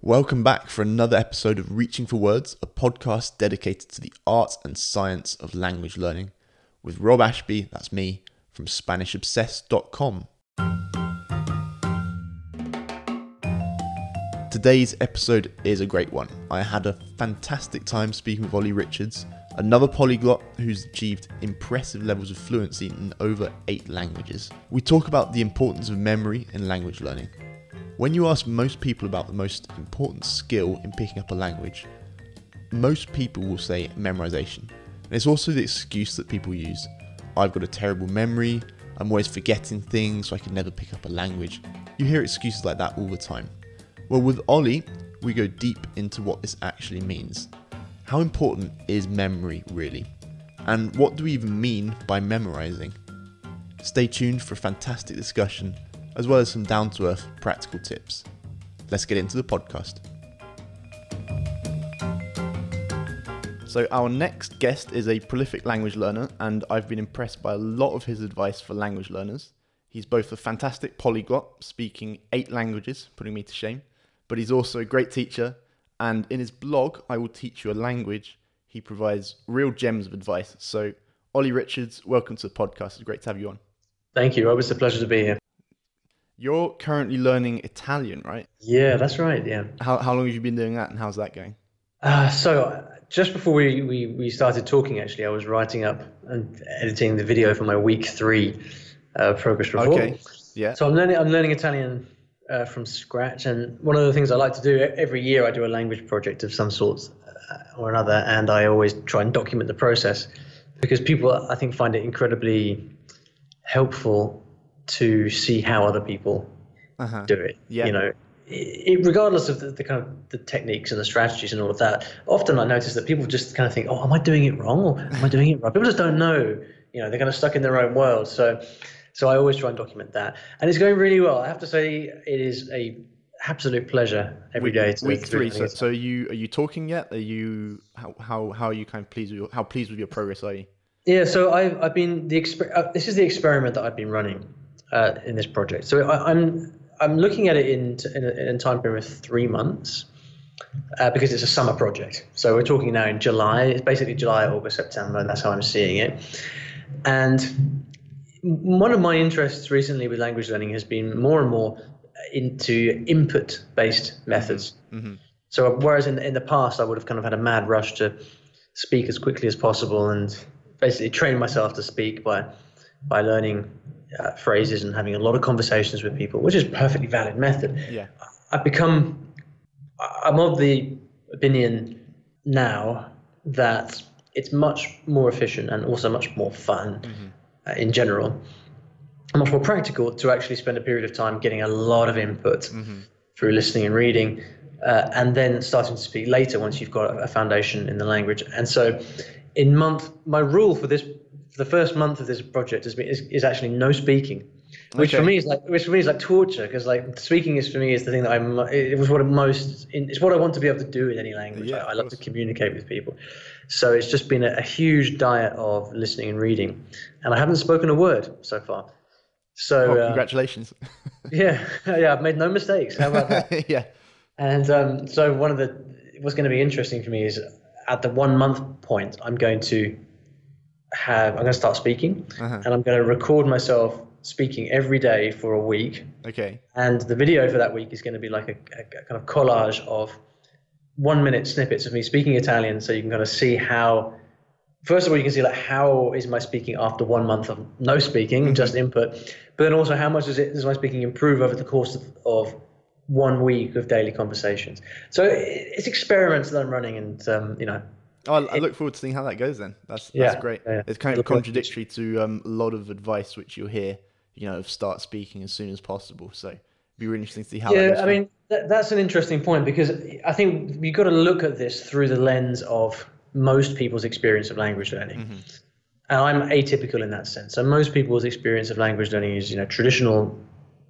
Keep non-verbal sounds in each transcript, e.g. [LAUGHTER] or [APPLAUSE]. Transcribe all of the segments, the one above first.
Welcome back for another episode of Reaching for Words, a podcast dedicated to the art and science of language learning, with Rob Ashby, that's me, from SpanishObsessed.com. Today's episode is a great one. I had a fantastic time speaking with Olly Richards, another polyglot who's achieved impressive levels of fluency in over eight languages. We talk about the importance of memory in language learning when you ask most people about the most important skill in picking up a language, most people will say memorization. And it's also the excuse that people use. I've got a terrible memory, I'm always forgetting things, so I can never pick up a language. You hear excuses like that all the time. Well, with Ollie, we go deep into what this actually means. How important is memory really? And what do we even mean by memorizing? Stay tuned for a fantastic discussion as well as some down to earth practical tips. Let's get into the podcast. So, our next guest is a prolific language learner, and I've been impressed by a lot of his advice for language learners. He's both a fantastic polyglot, speaking eight languages, putting me to shame, but he's also a great teacher. And in his blog, I Will Teach You a Language, he provides real gems of advice. So, Olly Richards, welcome to the podcast. It's great to have you on. Thank you, Always a pleasure to be here. You're currently learning Italian, right? Yeah, that's right. Yeah. How, how long have you been doing that and how's that going? Uh, so, just before we, we, we started talking, actually, I was writing up and editing the video for my week three uh, progress report. Okay. Yeah. So I'm learning I'm learning Italian uh, from scratch, and one of the things I like to do every year, I do a language project of some sort uh, or another, and I always try and document the process because people, I think, find it incredibly helpful to see how other people uh-huh. do it. Yeah. You know, it, regardless of the, the, kind of the techniques and the strategies and all of that, often I notice that people just kind of think, "Oh, am I doing it wrong or am I doing it right?" People just don't know. You know, they're kind of stuck in their own world. So, so I always try and document that, and it's going really well. I have to say, it is a absolute pleasure every week, day. To, week three. So, so, are you are you talking yet? Are you how how how are you kind of pleased with your, how pleased with your progress are you? Yeah, so I've I've been the exper- uh, this is the experiment that I've been running uh, in this project. So I, am I'm, I'm looking at it in in a, in a time period of three months. Uh, because it's a summer project. So we're talking now in July. It's basically July, August, September, that's how I'm seeing it. And one of my interests recently with language learning has been more and more into input based methods. Mm-hmm. So whereas in in the past I would have kind of had a mad rush to speak as quickly as possible and basically train myself to speak by by learning uh, phrases and having a lot of conversations with people, which is a perfectly valid method. Yeah. I've become, I'm of the opinion now that it's much more efficient and also much more fun mm-hmm. uh, in general, and much more practical to actually spend a period of time getting a lot of input mm-hmm. through listening and reading. Uh, and then starting to speak later once you've got a foundation in the language. And so, in month, my rule for this the first month of this project has been is, is actually no speaking, which okay. for me is like which for me is like torture because like speaking is for me is the thing that I'm it was what I'm most it's what I want to be able to do in any language. Yeah, I, I love to communicate with people, so it's just been a, a, huge diet of listening and reading, and I haven't spoken a word so far. So uh, congratulations. Uh, [LAUGHS] yeah, yeah, I've made no mistakes. How about that? [LAUGHS] yeah. And um, so one of the what's going to be interesting for me is at the one month point, I'm going to have I'm going to start speaking, uh-huh. and I'm going to record myself speaking every day for a week. Okay. And the video for that week is going to be like a, a, a kind of collage of one minute snippets of me speaking Italian, so you can kind of see how. First of all, you can see like how is my speaking after one month of no speaking, mm-hmm. just input, but then also how much does it does my speaking improve over the course of, of one week of daily conversations. So it's experiments that I'm running, and um, you know Oh, I look forward to seeing how that goes. Then that's that's yeah, great. Yeah. It's kind of contradictory to um, a lot of advice which you'll hear. You know, start speaking as soon as possible. So it'd be really interesting to see how. Yeah, I mean that, that's an interesting point because I think you've got to look at this through the lens of most people's experience of language learning. Mm-hmm. And I'm atypical in that sense. So most people's experience of language learning is, you know, traditional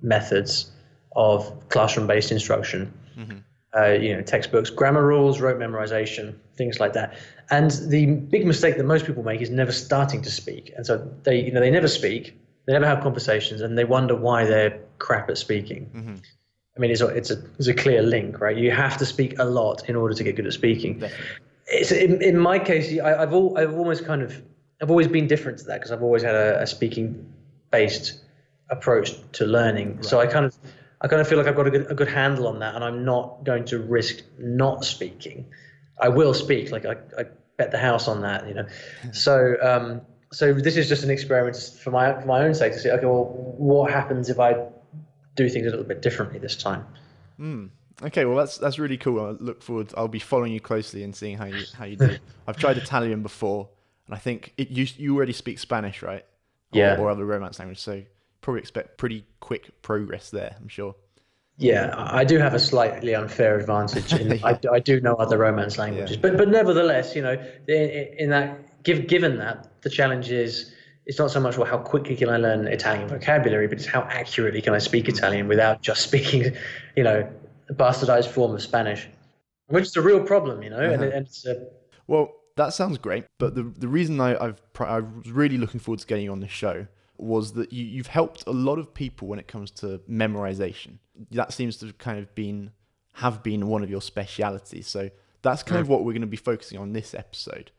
methods of classroom-based instruction. Mm-hmm uh, you know, textbooks, grammar rules, rote memorization, things like that. And the big mistake that most people make is never starting to speak. And so they, you know, they never speak, they never have conversations, and they wonder why they're crap at speaking. Mm-hmm. I mean, it's a, it's a it's a clear link, right? You have to speak a lot in order to get good at speaking. Definitely. It's in, in my case, I, I've all, I've almost kind of I've always been different to that because I've always had a, a speaking based approach to learning. Right. So I kind of I kind of feel like I've got a good, a good handle on that, and I'm not going to risk not speaking. I will speak, like I, I bet the house on that, you know. so um, so this is just an experiment for my for my own sake to see. Okay, well, what happens if I do things a little bit differently this time? Mm. Okay, well that's that's really cool. I look forward. I'll be following you closely and seeing how you how you do. [LAUGHS] I've tried Italian before, and I think it, you you already speak Spanish, right? Yeah. Or, or other Romance language, so probably expect pretty quick progress there. I'm sure. Yeah, I do have a slightly unfair advantage. In, [LAUGHS] yeah. I, I, do know other Romance languages, yeah. but but nevertheless, you know, in, in that give, given that the challenge is it's not so much well how quickly can I learn Italian vocabulary, but it's how accurately can I speak Italian without just speaking, you know, a bastardized form of Spanish, which is a real problem, you know, uh-huh. and, and it's a, well. That sounds great, but the the reason I, I've I was really looking forward to getting you on the show was that you, you've helped a lot of people when it comes to memorization. That seems to have kind of been have been one of your specialities. So that's kind of what we're going to be focusing on this episode.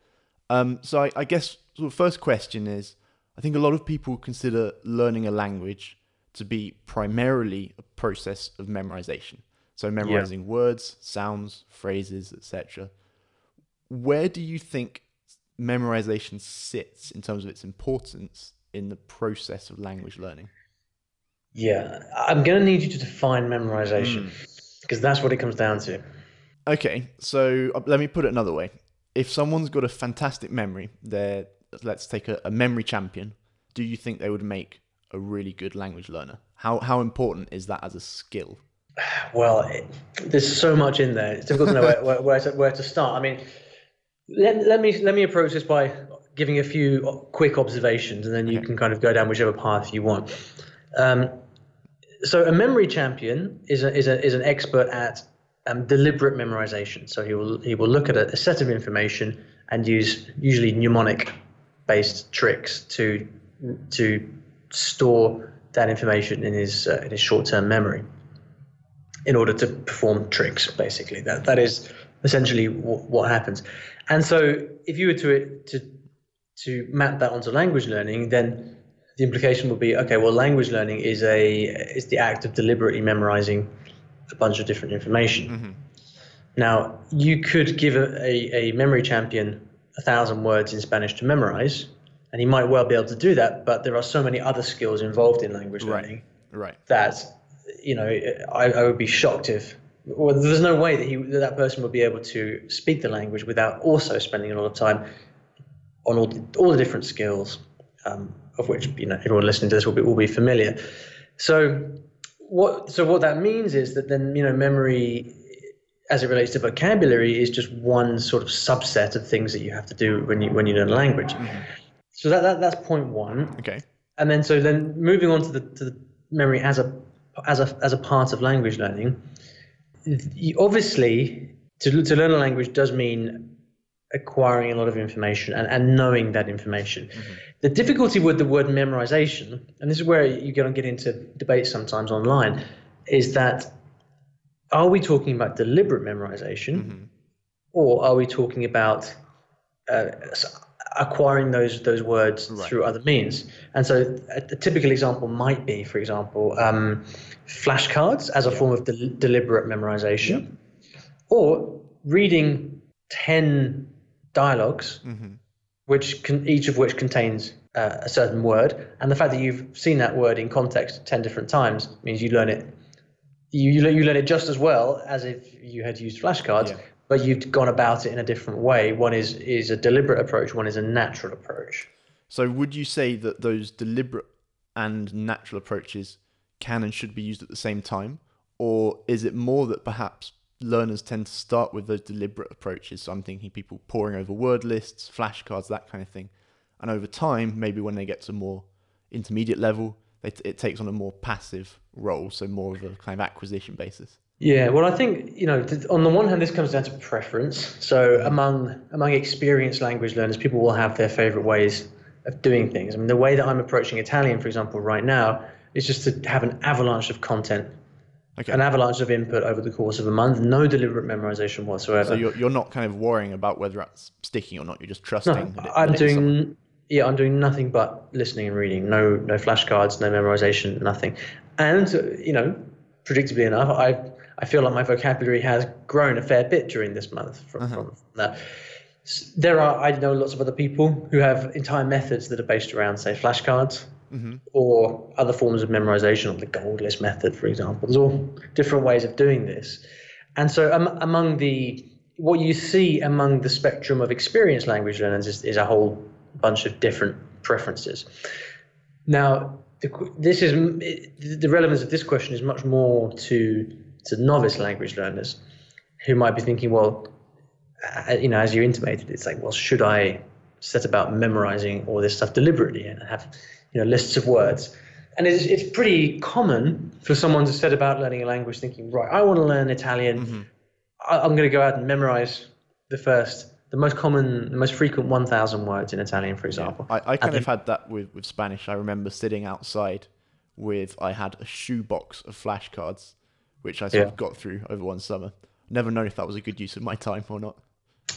Um, so I, I guess the first question is, I think a lot of people consider learning a language to be primarily a process of memorization. So memorizing yeah. words, sounds, phrases, etc. Where do you think memorization sits in terms of its importance in the process of language learning? Yeah, I'm going to need you to define memorization because mm. that's what it comes down to. Okay, so uh, let me put it another way. If someone's got a fantastic memory, they're let's take a, a memory champion. Do you think they would make a really good language learner? How how important is that as a skill? Well, it, there's so much in there. It's difficult to know where, where, where, to, where to start. I mean, let, let me let me approach this by giving a few quick observations, and then you okay. can kind of go down whichever path you want. Um, so a memory champion is a, is a, is an expert at um, deliberate memorization. So he will he will look at a, a set of information and use usually mnemonic based tricks to to store that information in his uh, in his short term memory in order to perform tricks. Basically, that that is essentially w- what happens. And so if you were to to to map that onto language learning, then the implication would be okay. Well, language learning is a is the act of deliberately memorizing a bunch of different information. Mm-hmm. Now, you could give a, a, a memory champion a thousand words in Spanish to memorize, and he might well be able to do that. But there are so many other skills involved in language right. learning, right? That you know, I, I would be shocked if well, there's no way that he that, that person would be able to speak the language without also spending a lot of time on all the, all the different skills, um, of which you know everyone listening to this will be will be familiar. So what so what that means is that then you know memory as it relates to vocabulary is just one sort of subset of things that you have to do when you when you learn a language. Mm-hmm. So that, that that's point one. Okay. And then so then moving on to the to the memory as a as a as a part of language learning. Obviously, to to learn a language does mean acquiring a lot of information and, and knowing that information. Mm-hmm. The difficulty with the word memorization, and this is where you're going to get into debate sometimes online, is that are we talking about deliberate memorization mm-hmm. or are we talking about uh, acquiring those those words right. through other means? And so a, a, typical example might be, for example, um, flashcards as a yeah. form of de- deliberate memorization, yeah. or reading 10 dialogues, mm-hmm. which can, each of which contains uh, a certain word, and the fact that you've seen that word in context ten different times means you learn it. You you learn, you learn it just as well as if you had used flashcards, yeah. but you've gone about it in a different way. One is is a deliberate approach. One is a natural approach. So, would you say that those deliberate and natural approaches can and should be used at the same time, or is it more that perhaps learners tend to start with those deliberate approaches. So I'm thinking people poring over word lists, flashcards, that kind of thing. And over time, maybe when they get to more intermediate level, it, it takes on a more passive role, so more of a kind of acquisition basis. Yeah, well, I think you know, on the one hand, this comes down to preference. So among among experienced language learners, people will have their favorite ways of doing things. I mean, the way that I'm approaching Italian, for example, right now, is just to have an avalanche of content Okay. An avalanche of input over the course of a month, no deliberate memorization whatsoever. So you're, you're not kind of worrying about whether that's sticking or not. You're just trusting. No, I'm that it's someone- doing yeah, I'm doing nothing but listening and reading. No, no flashcards, no memorization, nothing. And you know, predictably enough, I I feel like my vocabulary has grown a fair bit during this month from, Uh-huh. from that. There are I know lots of other people who have entire methods that are based around say flashcards Mm-hmm. or other forms of memorization, or the gold list method, for example. There's all different ways of doing this. And so um, among the what you see among the spectrum of experienced language learners is, is a whole bunch of different preferences. Now, the, this is the relevance of this question is much more to to novice language learners who might be thinking, well, you know, as you intimated, it's like, well, should I set about memorizing all this stuff deliberately and have, you know, lists of words? And it's, it's pretty common for someone to set about learning a language thinking, right, I want to learn Italian. I, I'm going to go out and memorize the first, the most common, the most frequent 1,000 words in Italian, for example. I, I kind of had that with, with Spanish. I remember sitting outside with, I had a shoebox of flashcards, which I sort Yeah. of got through over one summer. Never known if that was a good use of my time or not.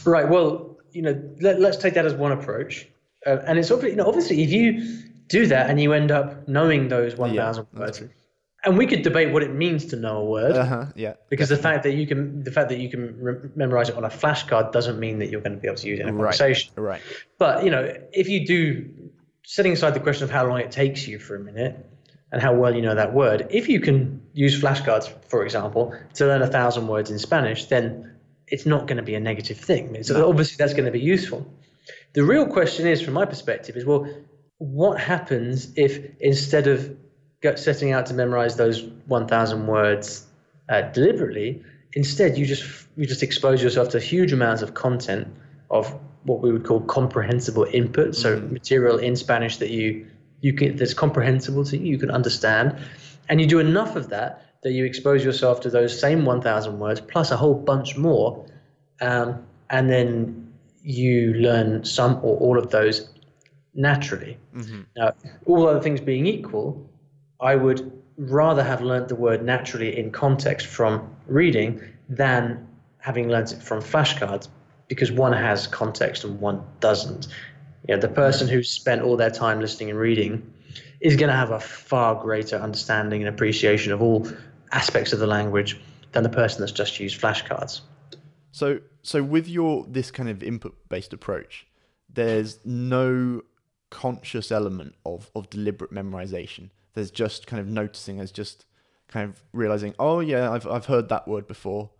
Right. Well, you know, let, let's take that as one approach. Uh, and it's obviously, you know, obviously, if you do that and you end up knowing those 1,000 that's words, true. and we could debate what it means to know a word, Uh huh. Yeah. because the fact that you can, the fact that you can re- memorize it on a flashcard doesn't mean that you're going to be able to use it in a Right. conversation. Right. But you know, if you do, setting aside the question of how long it takes you for a minute and how well you know that word, if you can use flashcards, for example, to learn a thousand words in Spanish, then it's not going to be a negative thing. So obviously that's going to be useful. The real question is, from my perspective, is well, what happens if instead of setting out to memorize those 1,000 words uh, deliberately, instead you just you just expose yourself to huge amounts of content of what we would call comprehensible input, so material in Spanish that you you can that's comprehensible to you, you can understand, and you do enough of that that you expose yourself to those same 1,000 words plus a whole bunch more, um, and then you learn some or all of those naturally. Mm-hmm. Now, all other things being equal, I would rather have learnt the word naturally in context from reading than having learnt it from flashcards because one has context and one doesn't. You know, the person who's spent all their time listening and reading is going to have a far greater understanding and appreciation of all aspects of the language than the person that's just used flashcards. So, so with your this kind of input-based approach, there's no conscious element of of deliberate memorization. There's just kind of noticing. There's just kind of realizing, oh yeah, I've I've heard that word before.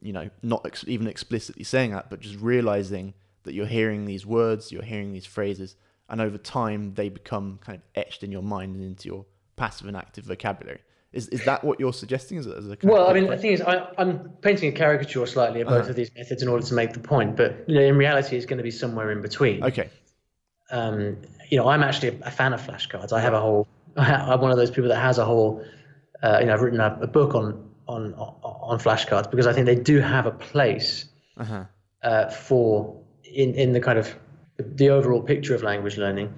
You know, not ex- even explicitly saying that, but just realizing that you're hearing these words, you're hearing these phrases, and over time they become kind of etched in your mind and into your passive and active vocabulary. Is is that what you're suggesting? As a, as a Well, I mean, the thing is, I, I'm painting a caricature slightly of both uh-huh. of these methods in order to make the point, but you know, in reality, it's going to be somewhere in between. okay, Um, you know, I'm actually a fan of flashcards. I have a whole. [LAUGHS] I'm one of those people that has a whole. Uh, you know, I've written a, a book on on on flashcards because I think they do have a place uh-huh. uh, for in in the kind of the overall picture of language learning,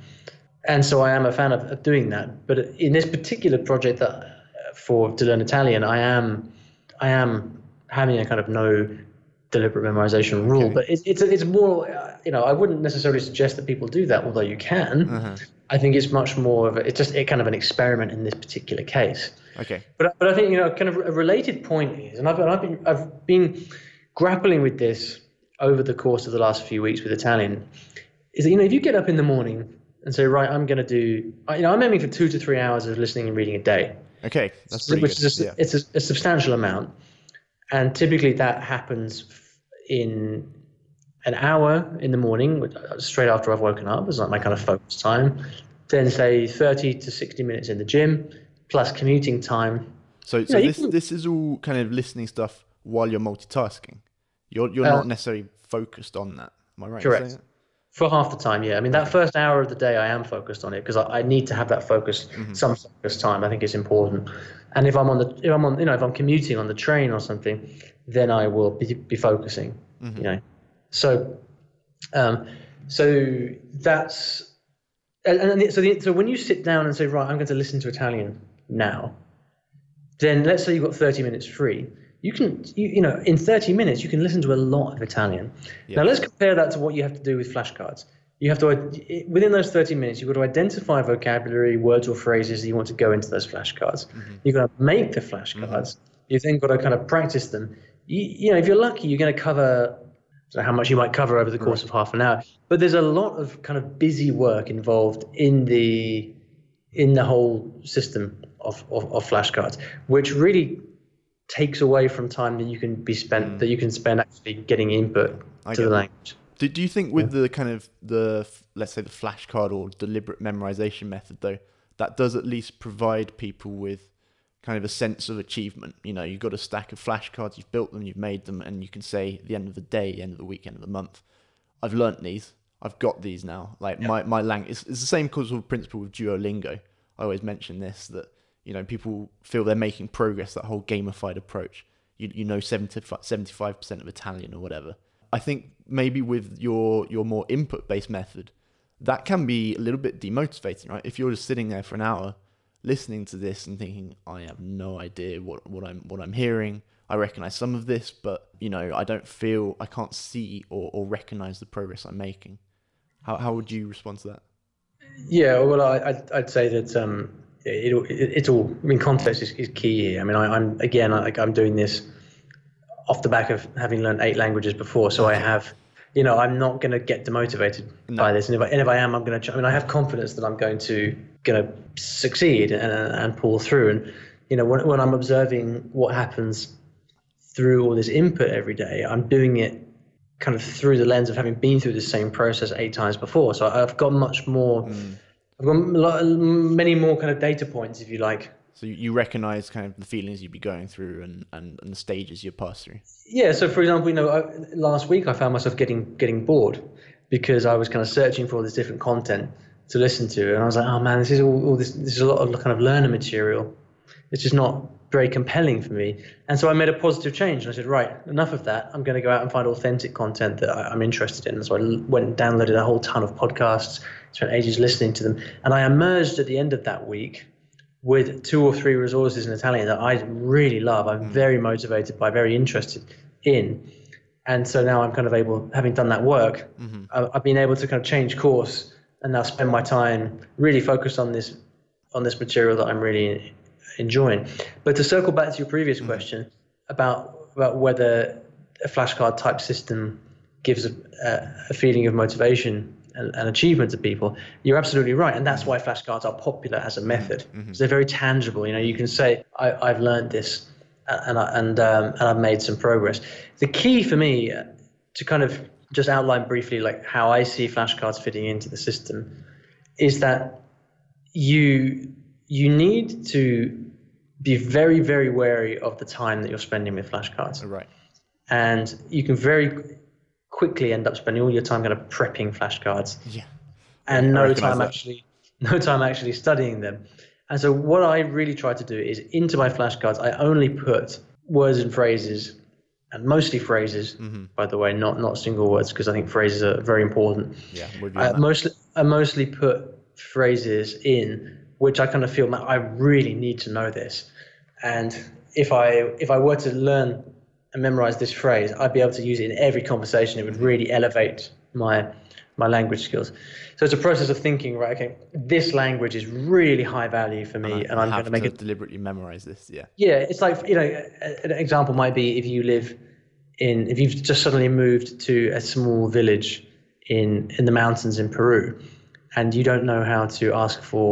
and so I am a fan of, of doing that. But in this particular project that uh, for to learn Italian, I am I am having a kind of no deliberate memorization rule, Okay. but it's it's it's more you know I wouldn't necessarily suggest that people do that, although you can. Uh-huh. I think it's much more of a, it's just a kind of an experiment in this particular case. okay, But but I think you know, kind of a related point is, and I've and I've been I've been grappling with this over the course of the last few weeks with Italian, is that you know if you get up in the morning and say right I'm going to do you know I'm aiming for two to three hours of listening and reading a day, okay. That's pretty which good. is a, yeah. it's a, a substantial amount, and typically that happens in an hour in the morning, uh, straight after I've woken up, is like my kind of focus time. Then say 30 to 60 minutes in the gym, plus commuting time. So, so you this can- this is all kind of listening stuff while you're multitasking. You're you're Uh, not necessarily focused on that. Am I right? correct. For half the time, yeah. I mean, that first hour of the day, I am focused on it because I, I need to have that focus, some focus time. I think it's important. And if I'm on the, if I'm on, you know, if I'm commuting on the train or something, then I will be, be focusing. Mm-hmm. You know, so, um, so that's, and, and so the, so when you sit down and say, right, I'm going to listen to Italian now, then let's say you've got 30 minutes free. You can, you, you know, in 30 minutes, you can listen to a lot of Italian. Yeah. Now, let's compare that to what you have to do with flashcards. You have to, within those 30 minutes, you've got to identify vocabulary, words, or phrases that you want to go into those flashcards. Mm-hmm. You've got to make the flashcards. Mm-hmm. You've then got to kind of practice them. You, you know, if you're lucky, you're going to cover I how much you might cover over the course of half an hour. But there's a lot of kind of busy work involved in the in the whole system of, of, of flashcards, which really takes away from time that you can be spent mm. that you can spend actually getting input I to the language. Do, do you think with the kind of the let's say the flashcard or deliberate memorization method though that does at least provide people with kind of a sense of achievement. You know you've got a stack of flashcards you've built them you've made them and you can say at the end of the day end of the week end of the month i've learnt these. I've got these now. Like my, my language it's, it's the same causal principle with duolingo. I always mention this that you know people feel they're making progress that whole gamified approach. You, you know 70, 75% of italian or whatever. I think maybe with your your more input based method, that can be a little bit demotivating, right? If you're just sitting there for an hour listening to this and thinking, I have no idea what, what I'm what I'm hearing. I recognize some of this, but you know, I don't feel I can't see or, or recognize the progress I'm making. How how would you respond to that? Yeah, well, I, I'd, I'd say that um, it, it, it's all. I mean, context is, is key here. I mean, I, I'm again, I, I'm doing this off the back of having learned eight languages before, so I have, you know, I'm not going to get demotivated by this, and if I, and if I am, I'm going to. I mean, I have confidence that I'm going to going to succeed and, and pull through. And you know, when when I'm observing what happens through all this input every day, I'm doing it kind of through the lens of having been through the same process eight times before. So I've got much more. Mm. I've got lot, many more kind of data points, if you like. So you, you recognize kind of the feelings you'd be going through and, and, and the stages you pass through. Yeah. So, for example, you know, I, last week I found myself getting getting bored because I was kind of searching for all this different content to listen to, and I was like, oh man, this is all, all this. This is a lot of kind of learner material. It's just not very compelling for me. And so I made a positive change, and I said, right, enough of that. I'm going to go out and find authentic content that I, I'm interested in. And so I l- went and downloaded a whole ton of podcasts, spent ages listening to them, and I emerged at the end of that week with two or three resources in Italian that I really love. I'm hmm. very motivated by, very interested in. And so now I'm kind of able, having done that work, I- I've been able to kind of change course and now spend my time really focused on this on this material that I'm really enjoying. But to circle back to your previous mm. question about about whether a flashcard type system gives a, a, feeling of motivation and, and achievement to people, you're absolutely right, and that's mm. why flashcards are popular as a mm. method. Mm-hmm. Because they're very tangible. You know, you can say, I, "I've learned this," and I, and um, and I've made some progress. The key for me to kind of just outline briefly, like how I see flashcards fitting into the system, is that you you need to be very very wary of the time that you're spending with flashcards Right. and you can very quickly end up spending all your time kind of prepping flashcards Yeah. and no time that. actually [LAUGHS] no time actually studying them and so what i really try to do is into my flashcards i only put words and phrases and mostly phrases Mm-hmm. by the way not not single words because i think phrases are very important Yeah. I mostly I mostly put phrases in which I kind of feel "Man, I really need to know this, and if I if I were to learn and memorize this phrase, I'd be able to use it in every conversation. It would really elevate my my language skills. So it's a process of thinking, right? Okay, this language is really high value for me, and, I I'm going to make it deliberately memorize this. Yeah. yeah, it's like you know, an example might be if you live in if you've just suddenly moved to a small village in in the mountains in Peru, and you don't know how to ask for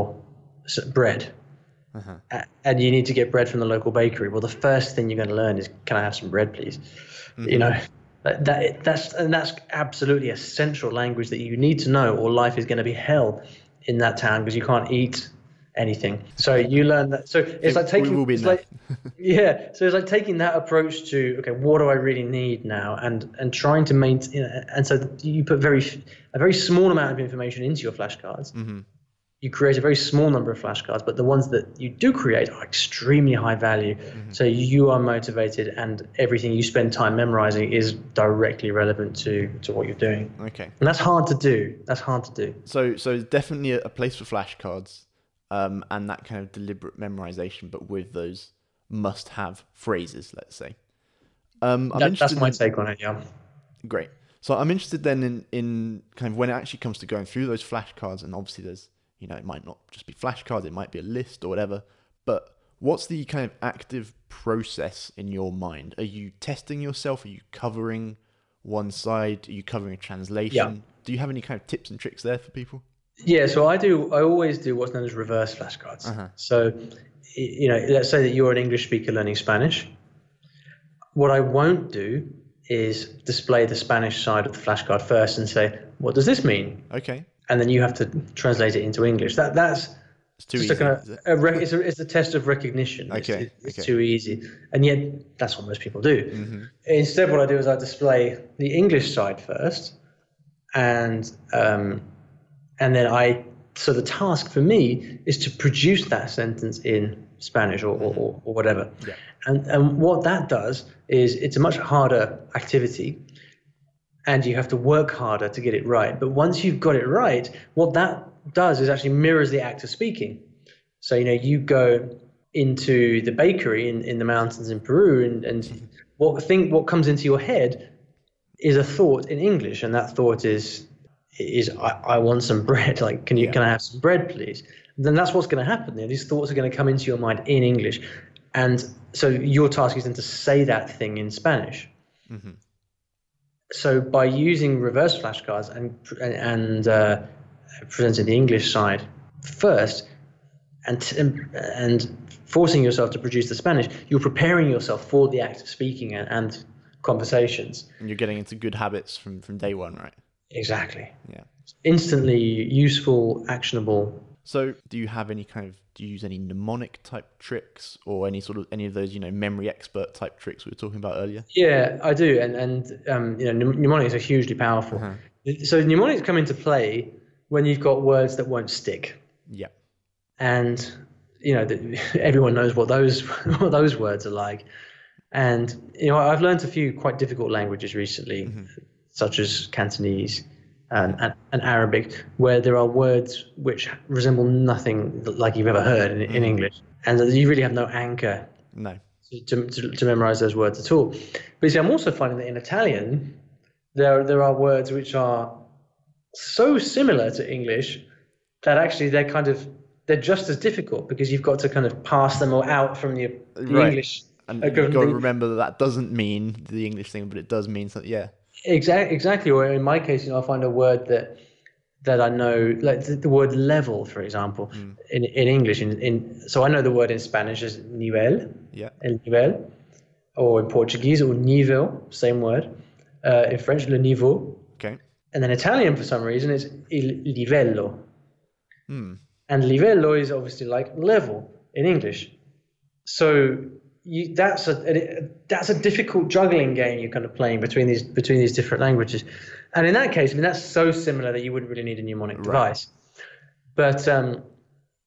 bread, uh-huh. a- and you need to get bread from the local bakery. Well, the first thing you're going to learn is, "Can I have some bread, please?" You mm-hmm. know. That, that that's and that's absolutely a central language that you need to know, or life is going to be hell in that town because you can't eat anything. So you learn that. So it's like taking it's like yeah so it's like taking that approach to okay what do i really need now and and trying to maintain and so you put very a very small amount of information into your flashcards Mm-hmm. You create a very small number of flashcards but the ones that you do create are extremely high value Mm-hmm. so you are motivated and everything you spend time memorizing is directly relevant to to what you're doing Okay. and that's hard to do that's hard to do So so definitely a, place for flashcards, um, and that kind of deliberate memorization, but with those must-have phrases. Let's say. Um, I'm That, that's my in- take on it. Yeah. Great. So I'm interested then in, in kind of when it actually comes to going through those flashcards, and obviously there's, you know, it might not just be flashcards, it might be a list or whatever, but what's the kind of active process in your mind? Are you testing yourself? Are you covering one side? Are you covering a translation? Yeah. Do you have any kind of tips and tricks there for people? Yeah, so I do. I always do what's known as reverse flashcards. Uh-huh. So, you know, let's say that you're an English speaker learning Spanish. What I won't do is display the Spanish side of the flashcard first and say, "What does this mean?" Okay. And then you have to translate it into English. That that's It's too just easy. a kind of a rec- it's, a, it's a test of recognition. It's, Okay, it's okay. too easy, and yet that's what most people do. Mm-hmm. Instead, what I do is I display the English side first, and um, and then I. So the task for me is to produce that sentence in Spanish or, or, or, or whatever. Yeah. And and what that does is it's a much harder activity, and you have to work harder to get it right. But once you've got it right, what that does is actually mirrors the act of speaking. So you know you go into the bakery in, in the mountains in Peru, and, and what think what comes into your head is a thought in English, and that thought is is I, I want some [LAUGHS] bread. Like, can you Yeah. can I have some bread, please? then that's what's going to happen. You know, these thoughts are going to come into your mind in English, and so your task is then to say that thing in Spanish. Mhm. So by using reverse flashcards and and uh, presenting the English side first, and and forcing yourself to produce the Spanish, you're preparing yourself for the act of speaking and, and conversations. And you're getting into good habits from, from day one, right? Exactly. Yeah. Instantly useful, actionable. So, do you have any kind of do you use any mnemonic type tricks or any sort of any of those you know memory expert type tricks we were talking about earlier? Yeah, I do, and and um, you know, mnemonics are hugely powerful. So mnemonics come into play when you've got words that won't stick, Yeah. and you know, the, [LAUGHS] everyone knows what those [LAUGHS] what those words are like. And you know, I've learned a few quite difficult languages recently, such as Cantonese Um, and, and, and Arabic, where there are words which resemble nothing like you've ever heard in, in mm. English, and you really have no anchor No. to, to, to memorize those words at all. But you see, I'm also finding that in Italian, there there are words which are so similar to English that actually they're kind of they're just as difficult because you've got to kind of pass them all out from the, the Right. English. And you've got to remember that that doesn't mean the English thing, but it does mean something. Yeah. Exactly, exactly. Or in my case, you know, I find a word that that I know, like the, the word level, for example, in in English. In, in so I know the word in Spanish is nivel, Yeah. el nivel, or in Portuguese, or nível, same word. Uh, in French, le niveau, Okay. and then Italian for some reason is il livello, Hmm. and livello is obviously like level in English. So you, that's a that's a difficult juggling game you're kind of playing between these between these different languages, and in that case, I mean that's so similar that you wouldn't really need a mnemonic device. But um,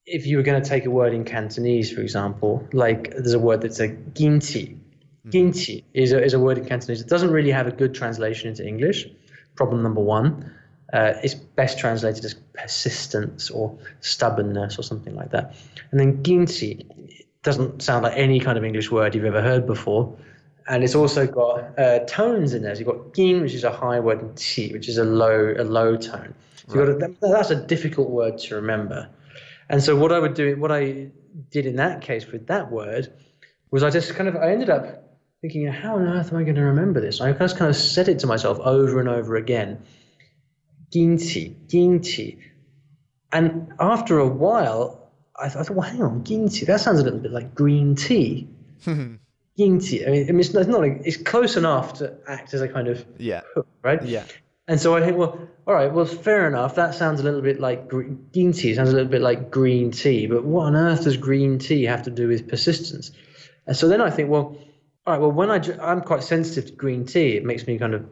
if you were going to take a word in Cantonese, for example, like there's a word that's a ginti. Ginti is a, is a word in Cantonese. It doesn't really have a good translation into English. Problem number one. Uh, it's best translated as persistence or stubbornness or something like that. And then ginti doesn't sound like any kind of English word you've ever heard before. And it's also got uh, tones in there. So you've got gin, which is a high word, and ti, which is a low a low tone. So you've got a, that's a difficult word to remember. And so what I would do, what I did in that case with that word, was I just kind of I ended up thinking, how on earth am I going to remember this? I just kind of said it to myself over and over again. Ginti, ginti. And after a while, I thought, well, hang on, ginti, that sounds a little bit like green tea. [LAUGHS] ginti. I mean, I mean, it's not, like, it's close enough to act as a kind of Yeah. hook, right? Yeah. And so I think, well, all right, well, fair enough. That sounds a little bit like green tea. Sounds a little bit like green tea. But what on earth does green tea have to do with persistence? And so then I think, well, all right, well, when I I'm quite sensitive to green tea, it makes me kind of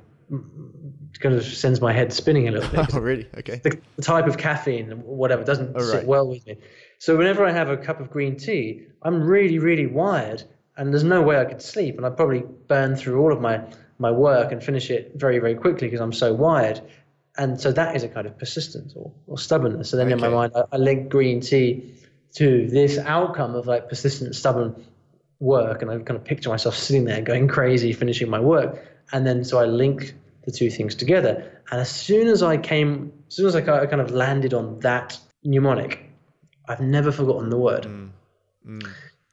kind of sends my head spinning a little bit. [LAUGHS] Oh, really? Okay. the, the type of caffeine, whatever, doesn't Oh, sit right. well with me. So whenever I have a cup of green tea, I'm really, really wired, and there's no way I could sleep, and I'd probably burn through all of my my work and finish it very, very quickly because I'm so wired. And so that is a kind of persistence or, or stubbornness. So then in my mind, I, I link green tea to this outcome of like persistent, stubborn work and I kind of picture myself sitting there going crazy, finishing my work. And then so I link the two things together. And as soon as I came, as soon as I kind of landed on that mnemonic, I've never forgotten the word. Mm. Mm.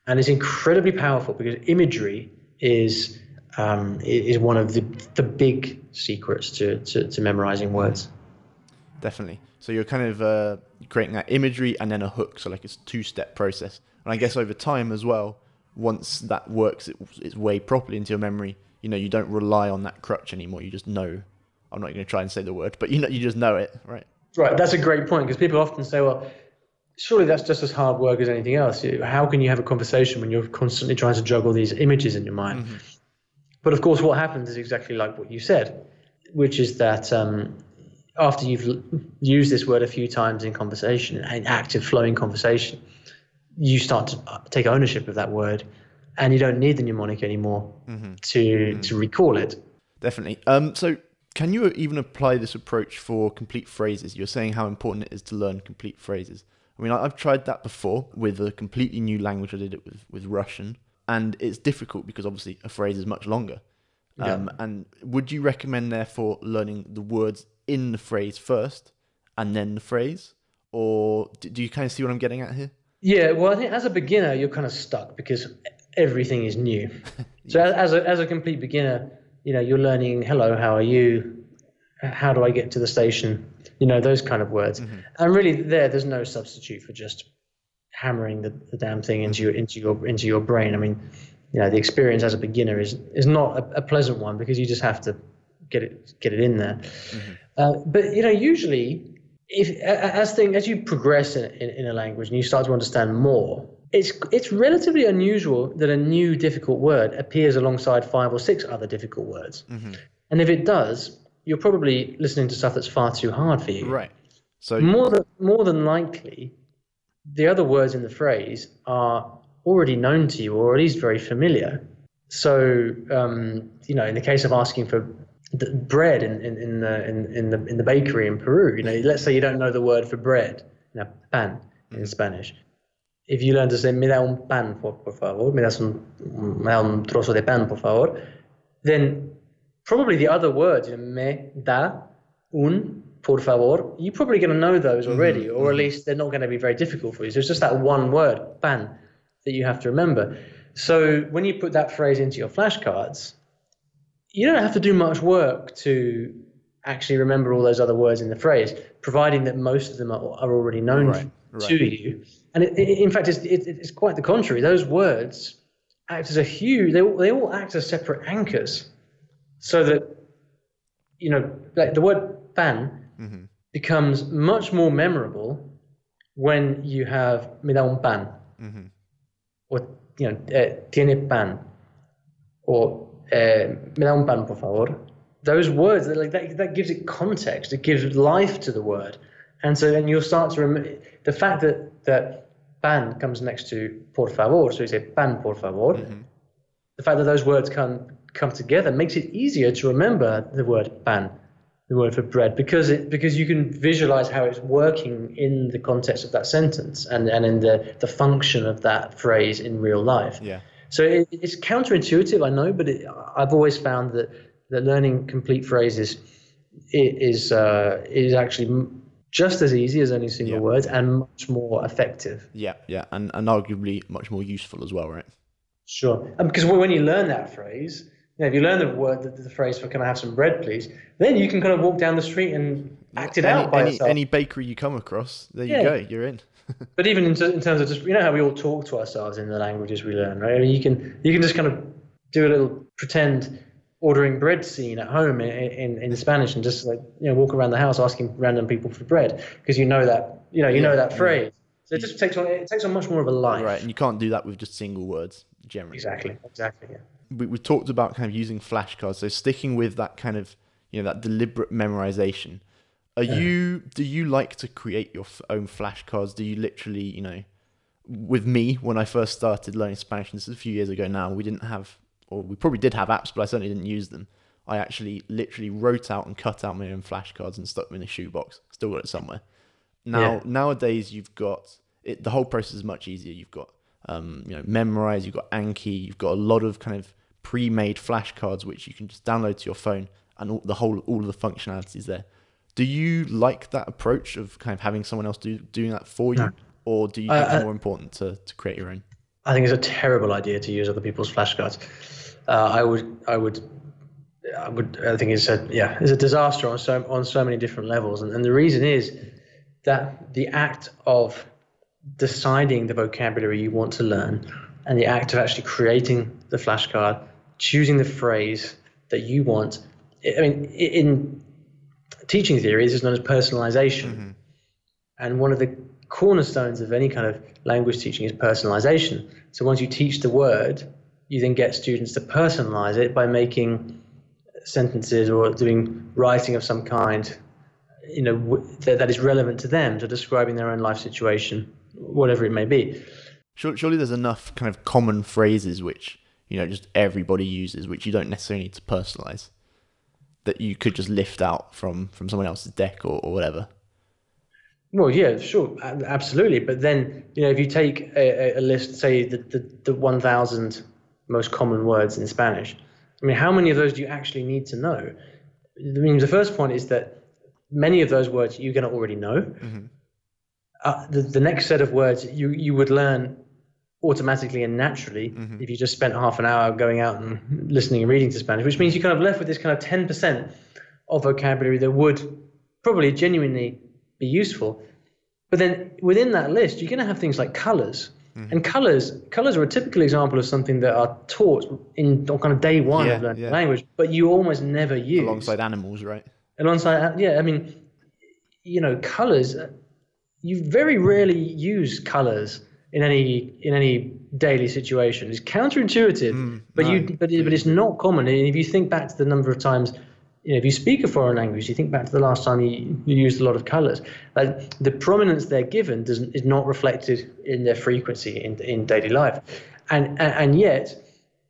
And it's incredibly powerful because imagery is um, is one of the the big secrets to, to, to memorizing words. Definitely. So you're kind of uh, creating that imagery and then a hook. So like it's a two step process. And I guess over time as well, once that works its way properly into your memory, you know, you don't rely on that crutch anymore. You just know. I'm not going to try and say the word, but you know, you just know it, right? Right. That's a great point because people often say, well, surely that's just as hard work as anything else. How can you have a conversation when you're constantly trying to juggle these images in your mind? Mm-hmm. But of course, what happens is exactly like what you said, which is that um, after you've used this word a few times in conversation, in active flowing conversation, you start to uh, take ownership of that word, and you don't need the mnemonic anymore mm-hmm. to mm-hmm. to recall it. Definitely. Um, so, can you even apply this approach for complete phrases? You're saying how important it is to learn complete phrases. I mean, I've tried that before with a completely new language. I did it with, with Russian, and it's difficult because obviously a phrase is much longer. Yeah. Um, and would you recommend, therefore, learning the words in the phrase first and then the phrase? Or do you kind of see what I'm getting at here? Yeah, well, I think as a beginner, you're kind of stuck because everything is new. [LAUGHS] So as a, as a complete beginner, you know, you're learning, hello, how are you? How do I get to the station? You know, those kind of words. Mm-hmm. And really there, there's no substitute for just hammering the, the damn thing into your, into your, into your brain. I mean, you know, the experience as a beginner is, is not a, a pleasant one because you just have to get it, get it in there. Mm-hmm. Uh, but, you know, usually if as thing as you progress in, in, in, a language and you start to understand more, it's it's relatively unusual that a new difficult word appears alongside five or six other difficult words. Mm-hmm. And if it does, you're probably listening to stuff that's far too hard for you. Right. So more than more than likely, the other words in the phrase are already known to you or at least very familiar. So um, you know, in the case of asking for bread in, in, in, the, in, in, the, in the bakery in Peru. You know, let's say you don't know the word for bread, you know, pan in mm. Spanish. If you learn to say, me da un pan, por, por favor, me, das un, me da un trozo de pan, por favor, then probably the other words, you know, me da un, por favor, you're probably going to know those mm-hmm. already, mm-hmm. or at mm-hmm. least they're not going to be very difficult for you. So it's just that one word, pan, that you have to remember. So when you put that phrase into your flashcards, you don't have to do much work to actually remember all those other words in the phrase, providing that most of them are, are already known right, right. to you. And it, it, in fact, it's, it, it's quite the contrary. Those words act as a huge, they, they all act as separate anchors so that, you know, like the word pan mm-hmm. becomes much more memorable when you have me da un pan mm-hmm. or, you know, eh, tiene pan or eh, me da un pan, por favor. Those words, like that, that gives it context. It gives life to the word, and so then you'll start to remember the fact that that pan comes next to por favor. So you say pan por favor. Mm-hmm. The fact that those words come come together makes it easier to remember the word pan, the word for bread, because it because you can visualize how it's working in the context of that sentence and and in the the function of that phrase in real life. Yeah. So it, it's counterintuitive, I know, but it, I've always found that that learning complete phrases is uh, is actually just as easy as any single yeah. words and much more effective. Yeah, yeah, and, and arguably much more useful as well, right? Sure, um, and because when you learn that phrase, you know, if you learn the word, the, the, phrase for "Can I have some bread, please?" Then you can kind of walk down the street and act it any, out by any, yourself. Any bakery you come across, there you go, you're in. [LAUGHS] but even in, in, terms of just you know how we all talk to ourselves in the languages we learn, right? I mean, you can you can just kind of do a little pretend ordering bread scene at home in, in, in Spanish and just like you know walk around the house asking random people for bread because you know that you know you yeah, know that phrase. So it just takes on it takes on much more of a life. Right, and you can't do that with just single words generally. Exactly, exactly. Yeah. We we talked about kind of using flashcards, so sticking with that kind of you know that deliberate memorization are yeah. you? Do you like to create your own flashcards? Do you literally, you know, with me when I first started learning Spanish, and this is a few years ago now, we didn't have, or we probably did have apps, but I certainly didn't use them. I actually literally wrote out and cut out my own flashcards and stuck them in a shoebox. Still got it somewhere. Now yeah. nowadays you've got it. The whole process is much easier. You've got um, you know, Memrise. You've got Anki. You've got a lot of kind of pre-made flashcards which you can just download to your phone, and all, the whole all of the functionalities there. Do you like that approach of kind of having someone else do doing that for you, No. or do you Uh, think it's uh, more important to, to create your own? I think it's a terrible idea to use other people's flashcards. Uh, I would, I would, I would. I think it's a yeah, it's a disaster on so on so many different levels, and, and the reason is that the act of deciding the vocabulary you want to learn, and the act of actually creating the flashcard, choosing the phrase that you want. I I mean, in teaching theory, this is known as personalization. And one of the cornerstones of any kind of language teaching is personalization. So once you teach the word, you then get students to personalize it by making sentences or doing writing of some kind, you know, w- that, that is relevant to them, to describing their own life situation, whatever it may be. Surely, there's enough kind of common phrases which you know just everybody uses, which you don't necessarily need to personalize, that you could just lift out from from someone else's deck or, or whatever. Well, yeah, sure, absolutely. But then, you know, if you take a, a- list, say the, the, the 1,000 most common words in Spanish, I mean, how many of those do you actually need to know? I mean, the first point is that many of those words you're going to already know. Uh, the, the next set of words you, you would learn automatically and naturally if you just spent half an hour going out and listening and reading to Spanish, which means you're kind of left with this kind of 10% of vocabulary that would probably genuinely be useful. But then within that list, you're going to have things like colors. Mm-hmm. And colors, colors are a typical example of something that are taught in kind of day one Yeah, of learning yeah. language, but you almost never use Alongside animals, right? alongside uh, yeah i mean you know colors uh, you very rarely use colors in any in any daily situation it's counterintuitive mm, but no, you but, it- but it's not common and if you think back to the number of times you know if you speak a foreign language you think back to the last time you, you used a lot of colors like the prominence they're given doesn't is not reflected in their frequency in, in daily life. And, and and yet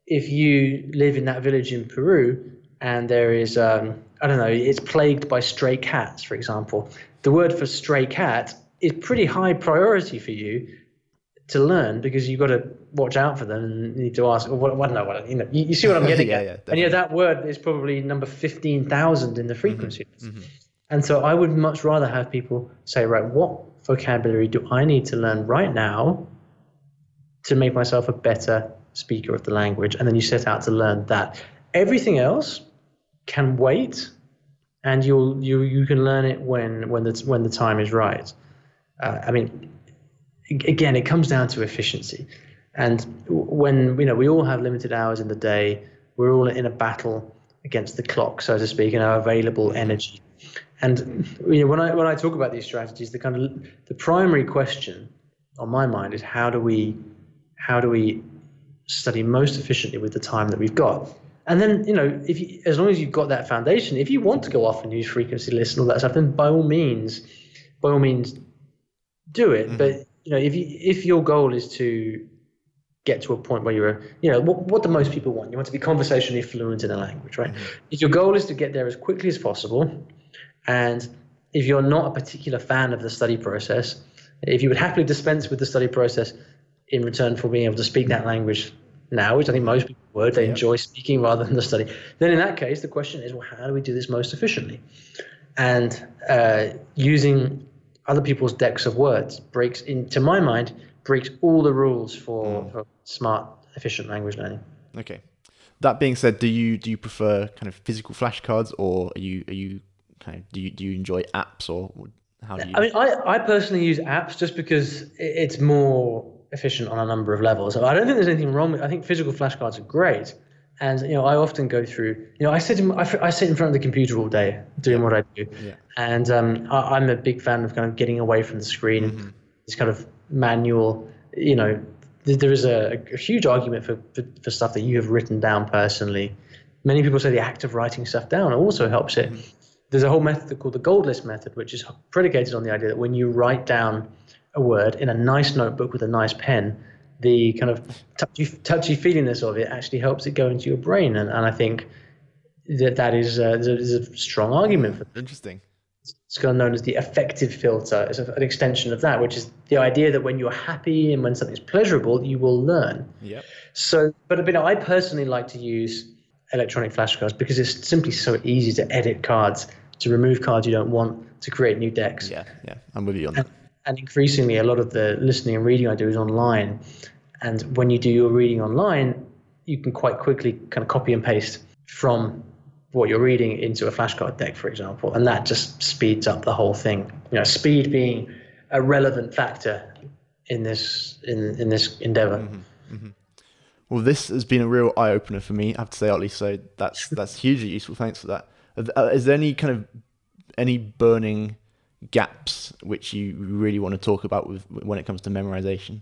if you live in that village in Peru and there is, um, I don't know, it's plagued by stray cats, for example, the word for stray cat is pretty high priority for you to learn because you've got to watch out for them and you need to ask, well, what, what, no, what, you know, you, you see what I'm [LAUGHS] getting Yeah, at. yeah, and yeah, that word is probably number 15,000 in the Mm-hmm. frequency. And so I would much rather have people say, right, what vocabulary do I need to learn right now to make myself a better speaker of the language? And then you set out to learn that. Everything else can wait, and you'll you you can learn it when when the when the time is right. Uh, I mean, again, it comes down to efficiency, and when you know we all have limited hours in the day, we're all in a battle against the clock, so to speak, and our available mm-hmm. energy. And you know, when I when I talk about these strategies, the kind of the primary question on my mind is how do we how do we study most efficiently with the time that we've got? And then you know, if you, as long as you've got that foundation, if you want to go off and use frequency lists and all that stuff, then by all means, by all means, do it. Mm-hmm. But you know, if you if your goal is to get to a point where you're, you know, what, what do most people want? You want to be conversationally fluent in a language, right? If your goal is to get there as quickly as possible, and if you're not a particular fan of the study process, if you would happily dispense with the study process in return for being able to speak that language now, which I think most people would, they enjoy speaking rather than the study, then in that case, the question is, well, how do we do this most efficiently? And uh, using other people's decks of words breaks, in, to my mind, breaks all the rules for, mm. for smart, efficient language learning. Okay. That being said, do you do you prefer kind of physical flashcards, or are you are you kind of do you do you enjoy apps, or how do you? I mean, I, I personally use apps just because it's more efficient on a number of levels. I don't think there's anything wrong with. I think physical flashcards are great, and you know, I often go through. You know, I sit in I, I sit in front of the computer all day doing what I do, Yeah. and um, I, I'm a big fan of kind of getting away from the screen. This kind of manual. You know, th- there is a, a huge argument for, for for stuff that you have written down personally. Many people say the act of writing stuff down also helps it there's a whole method called the gold list method, which is predicated on the idea that when you write down a word in a nice notebook with a nice pen, the kind of touchy, touchy feelingness of it actually helps it go into your brain. And, and I think that that is, a, there's a strong argument for that. Interesting. it's kind of known as the affective filter. It's an extension of that, which is the idea that when you're happy and when something's pleasurable, you will learn. Yep. So, but, but I personally like to use electronic flashcards because it's simply so easy to edit cards, to remove cards you don't want, to create new decks. Yeah, yeah, I'm with you on that. And, and increasingly, a lot of the listening and reading I do is online. And when you do your reading online, you can quite quickly kind of copy and paste from what you're reading into a flashcard deck, for example, and that just speeds up the whole thing. You know, speed being a relevant factor in this in in this endeavor. Mm-hmm, mm-hmm. Well, this has been a real eye opener for me. I have to say, Olly. So that's that's hugely useful. Thanks for that. Uh, there any kind of any burning gaps which you really want to talk about with when it comes to memorization?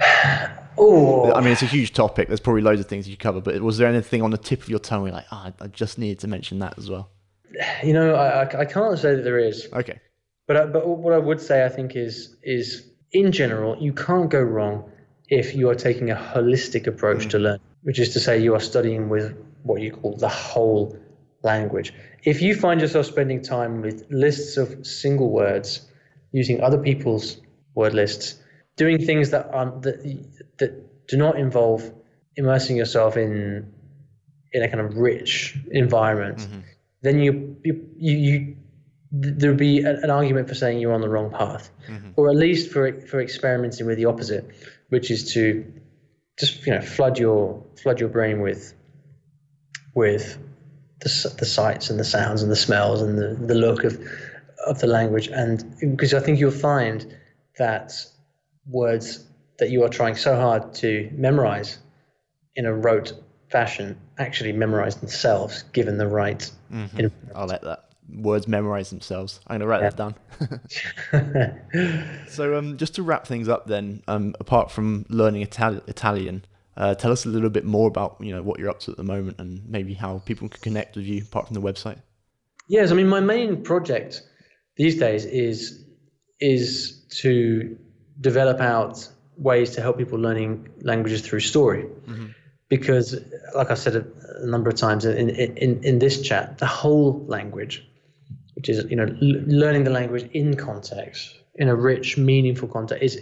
[SIGHS] Oh, I mean, it's a huge topic. There's probably loads of things you cover, but was there anything on the tip of your tongue where you're like, oh, I just needed to mention that as well? [SIGHS] You know, I, I can't say that there is. Okay. But I, but what I would say, I think, is is in general, you can't go wrong if you are taking a holistic approach mm. to learn, which is to say, you are studying with what you call the whole language. If you find yourself spending time with lists of single words, using other people's word lists, doing things that are that that do not involve immersing yourself in in a kind of rich environment, mm-hmm. then you you you, there'd be an argument for saying you're on the wrong path, mm-hmm. or at least for for experimenting with the opposite, which is to just you know flood your flood your brain with with the, the sights and the sounds and the smells and the, the look of of the language and because I think you'll find that words that you are trying so hard to memorize in a rote fashion actually memorize themselves given the right mm-hmm. I'll let that words memorize themselves. I'm gonna write yeah. that down. [LAUGHS] [LAUGHS] so um, just to wrap things up then, um, apart from learning Itali- Italian, uh, tell us a little bit more about you know what you're up to at the moment and maybe how people can connect with you apart from the website. Yes, I mean my main project these days is is to develop out ways to help people learning languages through story. Mm-hmm. Because, like I said a, a number of times in, in, in this chat, the whole language, which is you know l- learning the language in context, in a rich, meaningful context, is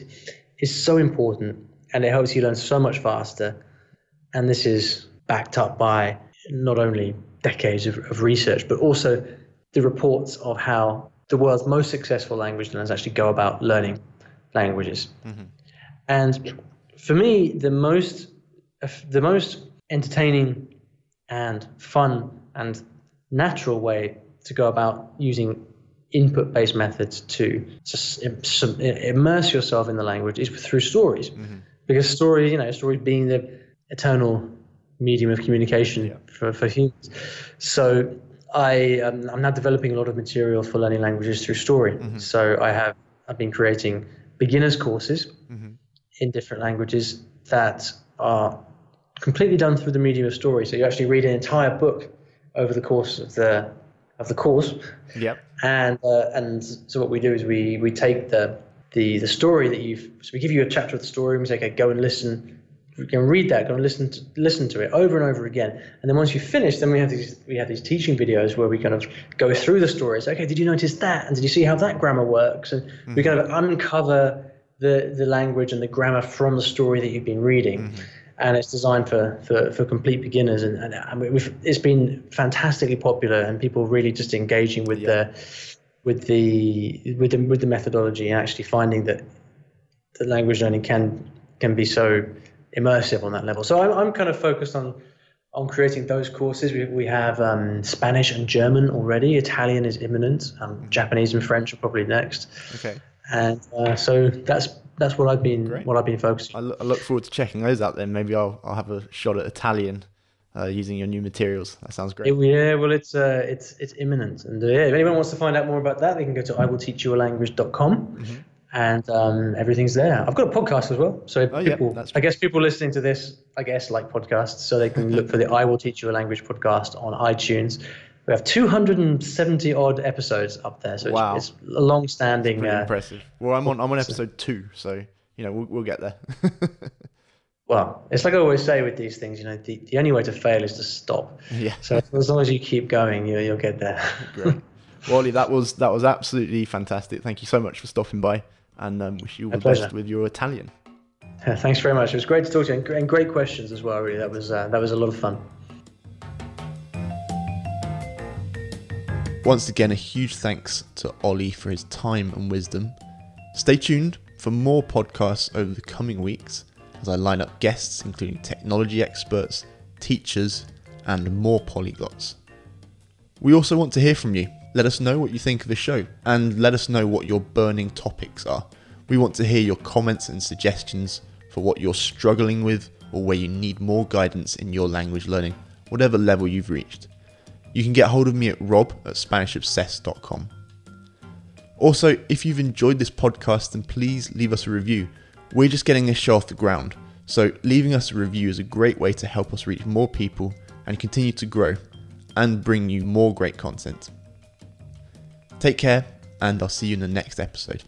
is so important, and it helps you learn so much faster. And this is backed up by not only decades of, of research, but also the reports of how the world's most successful language learners actually go about learning languages. Mm-hmm. And for me, the most the most entertaining and fun and natural way to go about using input-based methods to just immerse yourself in the language is through stories, mm-hmm. Because stories, you know, stories being the eternal medium of communication yeah. for, for humans. So I um, I'm now developing a lot of material for learning languages through story. Mm-hmm. So I have I've been creating beginners courses mm-hmm. in different languages that are completely done through the medium of story. So you actually read an entire book over the course of the of the course. Yep. And uh, and so what we do is we we take the the the story that you've so we give you a chapter of the story and we say okay go and listen you can read that, go and listen to listen to it over and over again. And then once you finish, then we have these we have these teaching videos where we kind of go through the stories. Okay, did you notice that? And did you see how that grammar works? And mm-hmm. we kind of uncover the the language and the grammar from the story that you've been reading. Mm-hmm. And it's designed for, for, for complete beginners, and, and, and it's been fantastically popular, and people really just engaging with yeah. the with the with the with the methodology and actually finding that the language learning can can be so immersive on that level. So I'm, I'm kind of focused on on creating those courses. We, we have um, Spanish and German already. Italian is imminent. Um, mm-hmm. Japanese and French are probably next. Okay. And uh, so that's that's what I've been Great. what I've been focusing. I look forward to checking those out. Then maybe I'll I'll have a shot at Italian. Uh, using your new materials, that sounds great. yeah, well, it's uh, it's it's imminent, and uh, yeah, if anyone wants to find out more about that, they can go to iwillteachyoualanguage.com, mm-hmm and um, everything's there. I've got a podcast as well, so oh, people, yeah, I guess people listening to this, I guess like podcasts, so they can [LAUGHS] look for the "I Will Teach You a Language" podcast on iTunes. We have 270 odd episodes up there, so wow. it's, it's a long-standing. Uh, impressive. Well, I'm on I'm on episode two, so you know we'll, we'll get there. [LAUGHS] well, it's like I always say with these things, you know, the, the only way to fail is to stop. Yeah. So as long as you keep going, you, you'll get there. Great. Wally, that was that was absolutely fantastic. Thank you so much for stopping by, and um, wish you all My the best with your Italian. Thanks very much. It was great to talk to you and gr- and great questions as well. Really, that was uh, that was a lot of fun. Once again, a huge thanks to Olly for his time and wisdom. Stay tuned for more podcasts over the coming weeks as I line up guests, including technology experts, teachers, and more polyglots. We also want to hear from you. Let us know what you think of the show and let us know what your burning topics are. We want to hear your comments and suggestions for what you're struggling with or where you need more guidance in your language learning, whatever level you've reached. You can get hold of me at rob at SpanishObsessed.com. Also, if you've enjoyed this podcast, then please leave us a review. We're just getting this show off the ground, so leaving us a review is a great way to help us reach more people and continue to grow and bring you more great content. Take care, and I'll see you in the next episode.